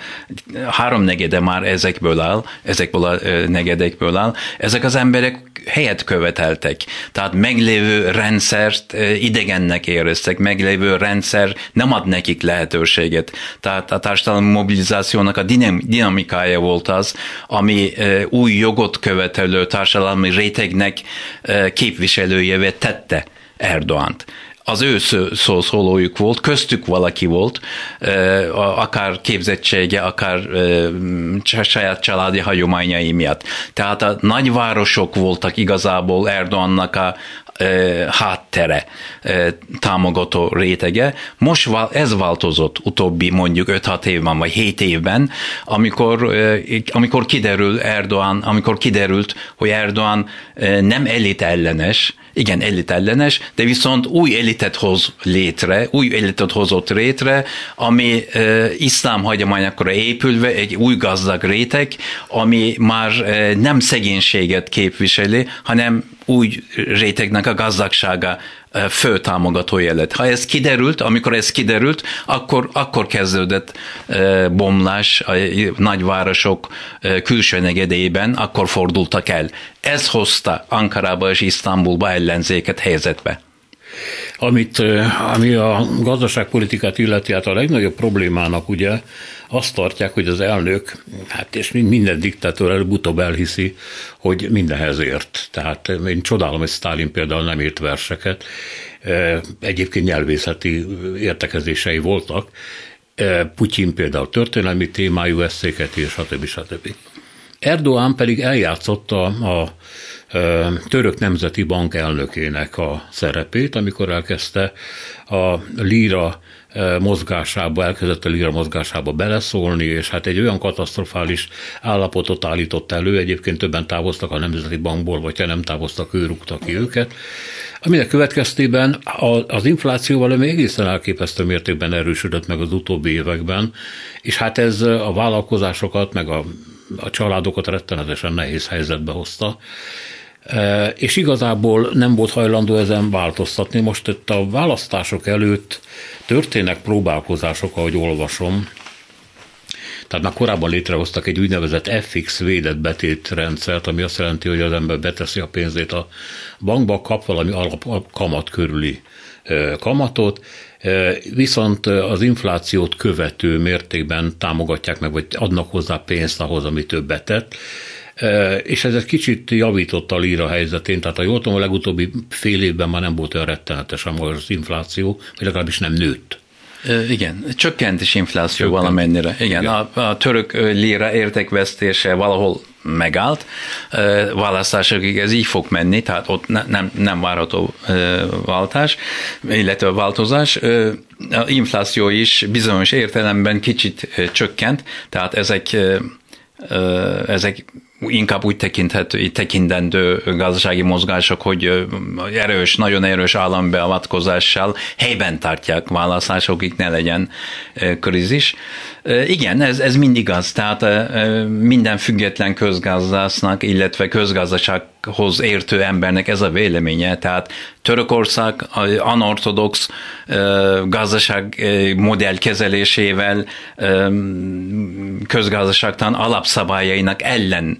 C: háromnegyede már ezekből áll, ezekből a negedekből áll. Ezek az emberek helyet követeltek. Tehát meglévő rendszert idegennek éreztek, meglévő rendszer nem ad nekik lehetőséget. Tehát a társadalmi mobilizációnak a dinamikája volt az, ami új jogot követelő társadalmi rétegnek képviselőjévé tette Erdoánt az ő szószólójuk volt, köztük valaki volt, akár képzettsége, akár saját családi hagyományai miatt. Tehát a nagyvárosok voltak igazából Erdoğannak a, háttere, támogató rétege. Most ez változott utóbbi mondjuk 5-6 évben, vagy 7 évben, amikor, amikor kiderül Erdoğan, amikor kiderült, hogy Erdoğan nem elit ellenes, igen, elit ellenes, de viszont új elitet hoz létre, új elitet hozott létre, ami e, iszlám hagyományokra épülve egy új gazdag réteg, ami már e, nem szegénységet képviseli, hanem új rétegnek a gazdagsága fő támogatója lett. Ha ez kiderült, amikor ez kiderült, akkor, akkor kezdődött bomlás a nagyvárosok külső negedében, akkor fordultak el. Ez hozta Ankarába és Isztambulba ellenzéket helyzetbe.
B: Amit, ami a gazdaságpolitikát illeti, hát a legnagyobb problémának ugye azt tartják, hogy az elnök, hát és minden diktátor előbb-utóbb elhiszi, hogy mindenhez ért. Tehát én csodálom, hogy Stalin például nem írt verseket, egyébként nyelvészeti értekezései voltak, Putyin például történelmi témájú eszéket és stb. stb. Erdoğan pedig eljátszotta a Török Nemzeti Bank elnökének a szerepét, amikor elkezdte a líra mozgásába, elkezdett a lira mozgásába beleszólni, és hát egy olyan katasztrofális állapotot állított elő, egyébként többen távoztak a Nemzeti Bankból, vagy ha nem távoztak, ő rúgta ki őket, aminek következtében az inflációval még egészen elképesztő mértékben erősödött meg az utóbbi években, és hát ez a vállalkozásokat, meg a, a családokat rettenetesen nehéz helyzetbe hozta és igazából nem volt hajlandó ezen változtatni. Most itt a választások előtt történnek próbálkozások, ahogy olvasom, tehát már korábban létrehoztak egy úgynevezett FX védett betétrendszert, ami azt jelenti, hogy az ember beteszi a pénzét a bankba, kap valami alap kamat körüli kamatot, viszont az inflációt követő mértékben támogatják meg, vagy adnak hozzá pénzt ahhoz, ami többet tett és ez egy kicsit javította a líra helyzetén, tehát a jól tudom, a legutóbbi fél évben már nem volt olyan rettenetes az infláció, vagy legalábbis nem nőtt.
C: Igen, csökkent is infláció csökkent. valamennyire. Igen, Igen. A, a török lira értékvesztése valahol megállt, választásokig ez így fog menni, tehát ott ne, nem, nem várható váltás, illetve változás. A infláció is bizonyos értelemben kicsit csökkent, tehát ezek ezek inkább úgy tekinthető, tekintendő gazdasági mozgások, hogy erős, nagyon erős állami beavatkozással helyben tartják választásokig ne legyen krízis. Igen, ez, ez mindig az, tehát minden független közgazdásznak, illetve közgazdasághoz értő embernek ez a véleménye, tehát Törökország anortodox gazdaság modell kezelésével közgazdaságtan alapszabályainak ellen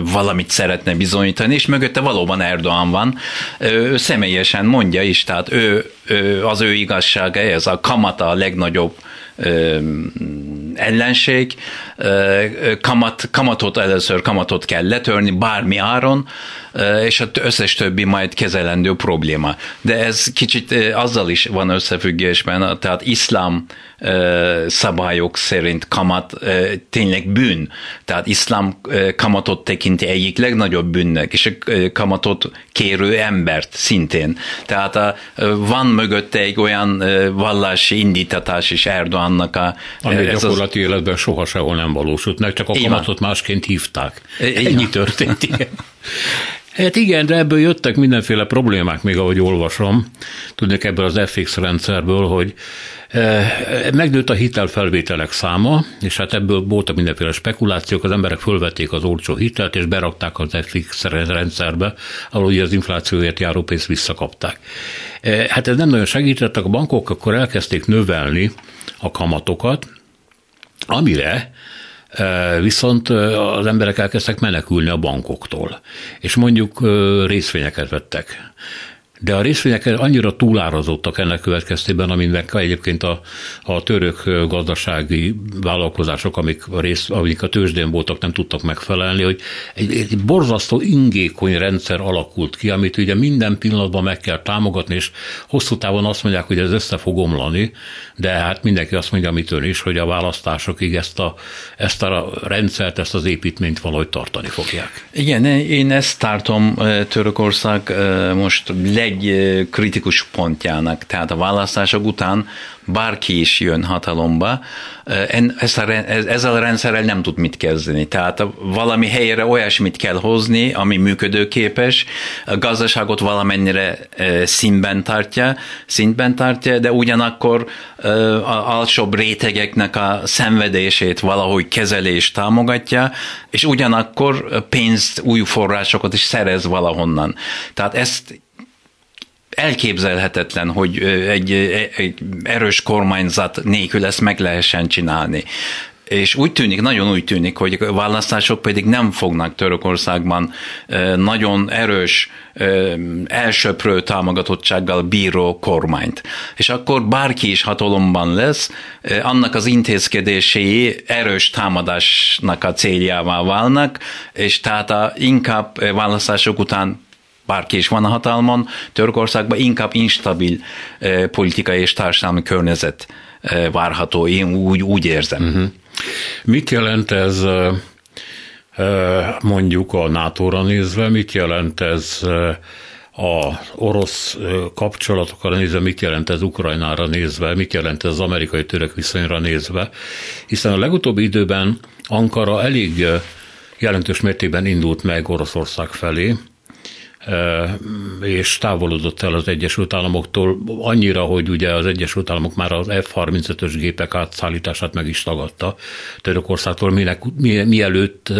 C: valamit szeretne bizonyítani, és mögötte valóban Erdoğan van. Ő személyesen mondja is, tehát ő, ő az ő igazsága ez, a kamata a legnagyobb ellenség, kamat, kamatot először kamatot kell letörni bármi áron, és az összes többi majd kezelendő probléma. De ez kicsit azzal is van összefüggésben, tehát iszlám szabályok szerint kamat tényleg bűn. Tehát iszlám kamatot tekinti egyik legnagyobb bűnnek, és a kamatot kérő embert szintén. Tehát van mögötte egy olyan vallási indítatás is Erdoğannak a...
B: Ami gyakorlati az... életben soha sehol nem valósult meg, csak a kamatot másként hívták. Ennyi történt, igen. Hát igen, de ebből jöttek mindenféle problémák, még ahogy olvasom. Tudnék ebből az FX rendszerből, hogy eh, megnőtt a hitelfelvételek száma, és hát ebből voltak mindenféle spekulációk, az emberek fölvették az olcsó hitelt, és berakták az FX rendszerbe, ahol ugye az inflációért járó pénzt visszakapták. Eh, hát ez nem nagyon segítettek, a bankok akkor elkezdték növelni a kamatokat, amire Viszont az emberek elkezdtek menekülni a bankoktól, és mondjuk részvényeket vettek de a részvények annyira túlárazottak ennek következtében, aminek egyébként a, a török gazdasági vállalkozások, amik a, rész, amik a tőzsdén voltak, nem tudtak megfelelni, hogy egy, egy borzasztó ingékony rendszer alakult ki, amit ugye minden pillanatban meg kell támogatni, és hosszú távon azt mondják, hogy ez össze fog omlani, de hát mindenki azt mondja, amit ön is, hogy a választásokig ezt a, ezt a rendszert, ezt az építményt valahogy tartani fogják.
C: Igen, én ezt tartom Törökország most le egy kritikus pontjának. Tehát a választások után bárki is jön hatalomba, ezzel a rendszerrel nem tud mit kezdeni. Tehát valami helyre olyasmit kell hozni, ami működőképes, a gazdaságot valamennyire színben tartja, szintben tartja, de ugyanakkor a alsóbb rétegeknek a szenvedését valahogy kezelés támogatja, és ugyanakkor pénzt, új forrásokat is szerez valahonnan. Tehát ezt elképzelhetetlen, hogy egy, egy erős kormányzat nélkül ezt meg lehessen csinálni. És úgy tűnik, nagyon úgy tűnik, hogy a választások pedig nem fognak Törökországban nagyon erős, elsöprő támogatottsággal bíró kormányt. És akkor bárki is hatalomban lesz, annak az intézkedései erős támadásnak a céljává válnak, és tehát a, inkább választások után bárki is van a hatalmon, Törökországban inkább instabil eh, politikai és társadalmi környezet eh, várható, én úgy, úgy érzem. Uh-huh.
B: Mit jelent ez mondjuk a NATO-ra nézve, mit jelent ez a orosz kapcsolatokra nézve, mit jelent ez Ukrajnára nézve, mit jelent ez az amerikai-török viszonyra nézve, hiszen a legutóbbi időben Ankara elég jelentős mértékben indult meg Oroszország felé, és távolodott el az Egyesült Államoktól annyira, hogy ugye az Egyesült Államok már az F-35-ös gépek átszállítását meg is tagadta Törökországtól, minek, mielőtt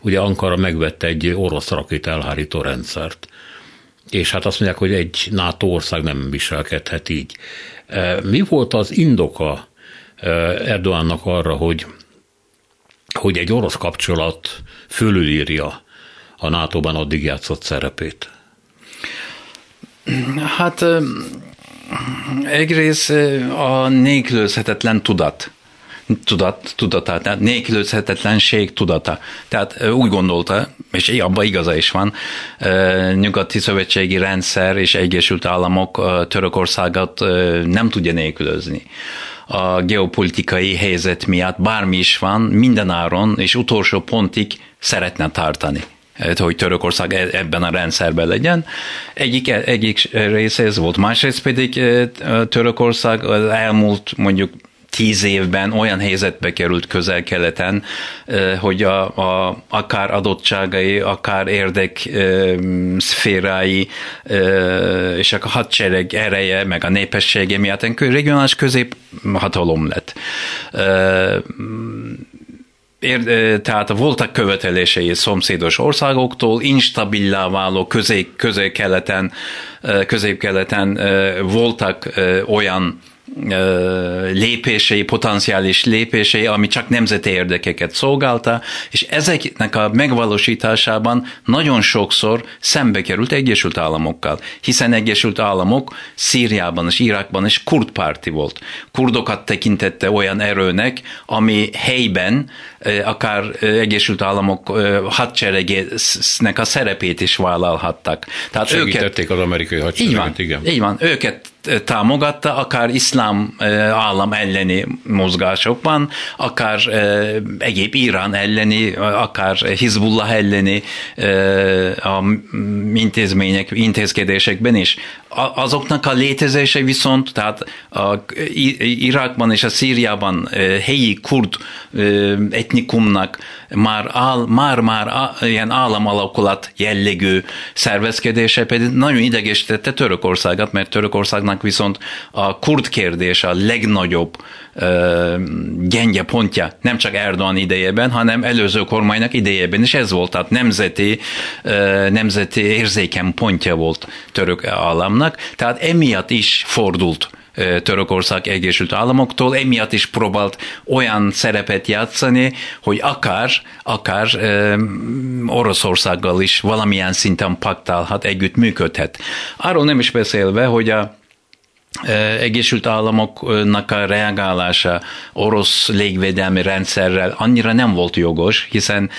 B: ugye Ankara megvette egy orosz rakét elhárító rendszert. És hát azt mondják, hogy egy NATO ország nem viselkedhet így. Mi volt az indoka Erdoğannak arra, hogy, hogy egy orosz kapcsolat fölülírja a NATO-ban addig játszott szerepét?
C: Hát egyrészt a nélkülözhetetlen tudat tudat, tudata, tehát nélkülözhetetlenség tudata. Tehát úgy gondolta, és abban igaza is van, nyugati szövetségi rendszer és Egyesült Államok Törökországot nem tudja nélkülözni. A geopolitikai helyzet miatt bármi is van, mindenáron és utolsó pontig szeretne tartani hogy Törökország e- ebben a rendszerben legyen. Egyik, egyik része ez volt, másrészt pedig Törökország az elmúlt mondjuk tíz évben olyan helyzetbe került közel-keleten, hogy a, a, akár adottságai, akár érdek szférái és a hadsereg ereje, meg a népessége miatt regionális középhatalom lett ér, tehát voltak követelései szomszédos országoktól, instabilá váló közép-keleten közép-keleten voltak olyan lépései, potenciális lépései, ami csak nemzeti érdekeket szolgálta, és ezeknek a megvalósításában nagyon sokszor szembe került Egyesült Államokkal, hiszen Egyesült Államok Szíriában és Irakban is kurdpárti volt. Kurdokat tekintette olyan erőnek, ami helyben akár Egyesült Államok hadseregének a szerepét is vállalhattak.
B: Tehát Segítették őket, az amerikai hadsereget,
C: így van, igen. Így van, őket támogatta, akár iszlám állam elleni mozgásokban, akár egyéb Irán elleni, akár Hizbullah elleni a intézmények, intézkedésekben is. Azoknak a létezése viszont, tehát a Irakban és a Szíriában helyi kurd etnikumnak már, áll, már, már ilyen államalakulat jellegű szervezkedése pedig nagyon idegesítette Törökországot, mert Törökországnak viszont a kurd kérdés a legnagyobb gyenge pontja, nem csak Erdogan idejében, hanem előző kormánynak idejében is ez volt, tehát nemzeti, nemzeti érzéken pontja volt török államnak, tehát emiatt is fordult Törökország Egyesült Államoktól, emiatt is próbált olyan szerepet játszani, hogy akár, akár Oroszországgal is valamilyen szinten paktálhat, együtt működhet. Arról nem is beszélve, hogy a Egyesült Államoknak a reagálása orosz légvédelmi rendszerrel annyira nem volt jogos, hiszen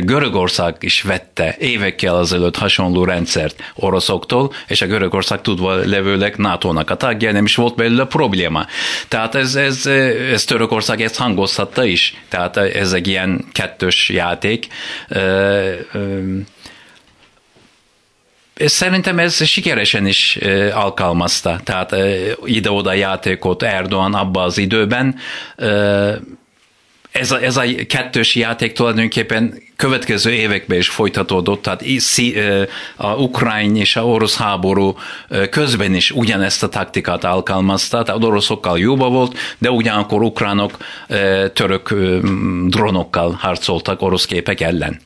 C: Görögország is vette évekkel azelőtt hasonló rendszert oroszoktól, és a Görögország tudva levőleg NATO-nak a tagja, nem is volt belőle probléma. Tehát ez, ez, ez Törökország ezt hangozhatta is, tehát ez egy ilyen kettős játék. Szerintem ez sikeresen is alkalmazta, tehát ide-oda játékot Erdogan abba az időben, ez a, ez a kettős játék tulajdonképpen következő években is folytatódott, tehát a ukrajn és a orosz háború közben is ugyanezt a taktikát alkalmazta, tehát oroszokkal jóba volt, de ugyanakkor ukránok török drónokkal harcoltak orosz képek ellen.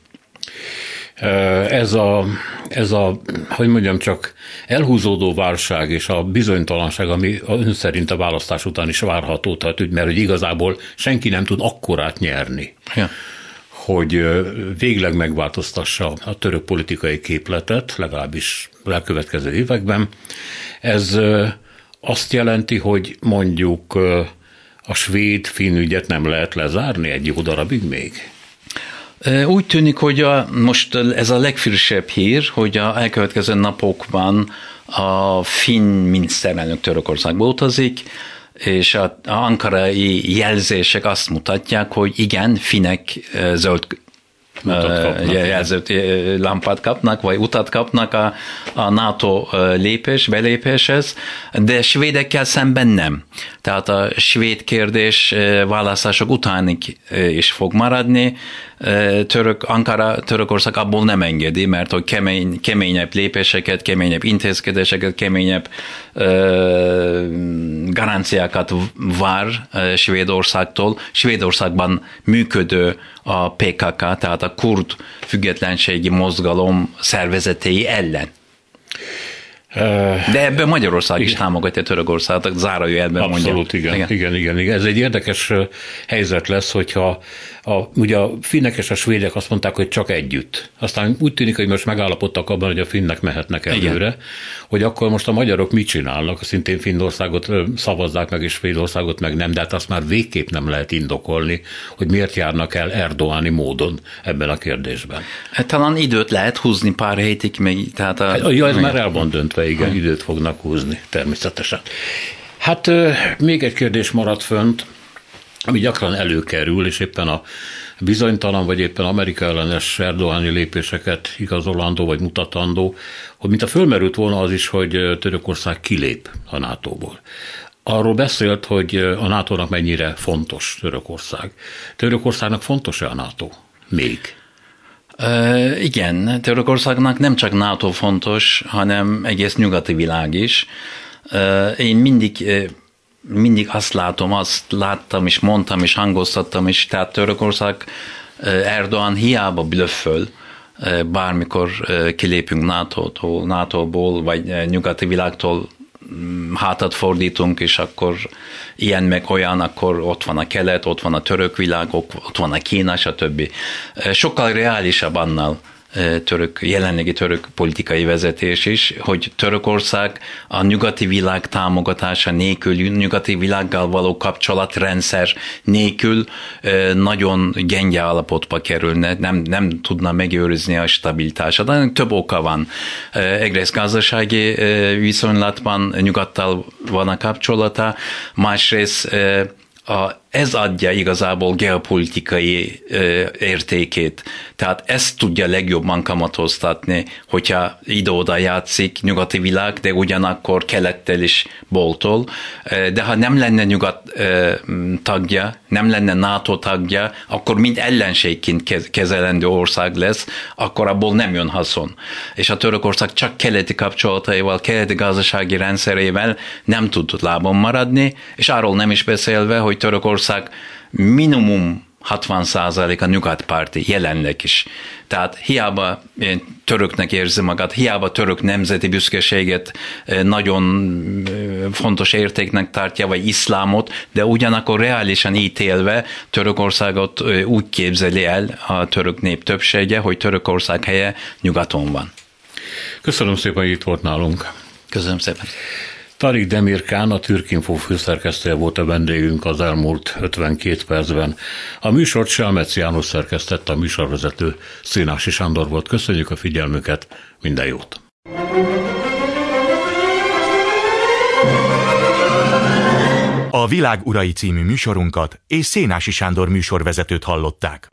B: Ez a, ez a, hogy mondjam csak, elhúzódó válság és a bizonytalanság, ami ön szerint a választás után is várható, tehát, mert hogy igazából senki nem tud akkorát nyerni. Ja hogy végleg megváltoztassa a török politikai képletet, legalábbis a következő években. Ez azt jelenti, hogy mondjuk a svéd-finn ügyet nem lehet lezárni egy jó darabig még?
C: Úgy tűnik, hogy a, most ez a legfrissebb hír, hogy a elkövetkező napokban a finn miniszterelnök Törökországba utazik, és a ankarai jelzések azt mutatják, hogy igen, finek zöld jelzőt, lámpát kapnak, vagy utat kapnak a, a NATO lépés, belépéshez, de svédekkel szemben nem. Tehát a svéd kérdés választások utánig is fog maradni, Török, Ankara, Törökország abból nem engedi, mert hogy kemény, keményebb lépéseket, keményebb intézkedéseket, keményebb garanciákat vár Svédországtól. Svédországban működő a PKK, tehát a kurd függetlenségi mozgalom szervezetei ellen. De ebben Magyarország igen. is támogatja Törökországot, zárójelben mondja.
B: Abszolút, igen, igen. Igen, igen, igen. Ez egy érdekes helyzet lesz, hogyha a, ugye a finnek és a svédek azt mondták, hogy csak együtt. Aztán úgy tűnik, hogy most megállapodtak abban, hogy a finnek mehetnek előre, Igen. hogy akkor most a magyarok mit csinálnak, szintén Finnországot szavazzák meg, és Svédországot meg nem, de hát azt már végképp nem lehet indokolni, hogy miért járnak el Erdoáni módon ebben a kérdésben.
C: Hát, talán időt lehet húzni pár hétig még. Tehát a...
B: Hát, ja, ez már el van döntve, igen, időt fognak húzni, természetesen. Hát még egy kérdés maradt fönt, ami gyakran előkerül, és éppen a bizonytalan vagy éppen Amerika ellenes Erdoáni lépéseket igazolandó vagy mutatandó, hogy mint a fölmerült volna az is, hogy Törökország kilép a NATO-ból. Arról beszélt, hogy a NATO-nak mennyire fontos Törökország. Törökországnak fontos-e a NATO? Még?
C: Uh, igen, Törökországnak nem csak NATO fontos, hanem egész nyugati világ is. Uh, én mindig mindig azt látom, azt láttam és mondtam és hangoztattam is, tehát Törökország Erdogan hiába blöfföl, bármikor kilépünk NATO-tól, NATO-ból, vagy nyugati világtól mm, hátat fordítunk, és akkor ilyen meg olyan, akkor ott van a kelet, ott van a török világ, ott van a Kína, stb. Sokkal reálisabb annál, török, jelenlegi török politikai vezetés is, hogy Törökország a nyugati világ támogatása nélkül, nyugati világgal való kapcsolatrendszer nélkül nagyon gyenge állapotba kerülne, nem, nem tudna megőrizni a stabilitását. De több oka van. Egész gazdasági viszonylatban nyugattal van a kapcsolata, másrészt a, ez adja igazából geopolitikai ö, értékét. Tehát ezt tudja legjobban kamatoztatni, hogyha ide-oda játszik nyugati világ, de ugyanakkor kelettel is boltol. De ha nem lenne nyugat ö, tagja, nem lenne NATO tagja, akkor mind ellenségként kezelendő ország lesz, akkor abból nem jön haszon. És a Törökország csak keleti kapcsolataival, keleti gazdasági rendszerével nem tud lábon maradni, és arról nem is beszélve, hogy Törökország minimum 60 a nyugatpárti jelenleg is. Tehát hiába töröknek érzi magát, hiába török nemzeti büszkeséget nagyon fontos értéknek tartja, vagy iszlámot, de ugyanakkor reálisan ítélve Törökországot úgy képzeli el a török nép többsége, hogy Törökország helye nyugaton van.
B: Köszönöm szépen, hogy itt volt nálunk.
C: Köszönöm szépen.
B: Tarik Demirkán, a Türkinfo főszerkesztője volt a vendégünk az elmúlt 52 percben. A műsort Selmec János szerkesztette, a műsorvezető Színási Sándor volt. Köszönjük a figyelmüket, minden jót!
A: A Világ Urai című műsorunkat és Szénási Sándor műsorvezetőt hallották.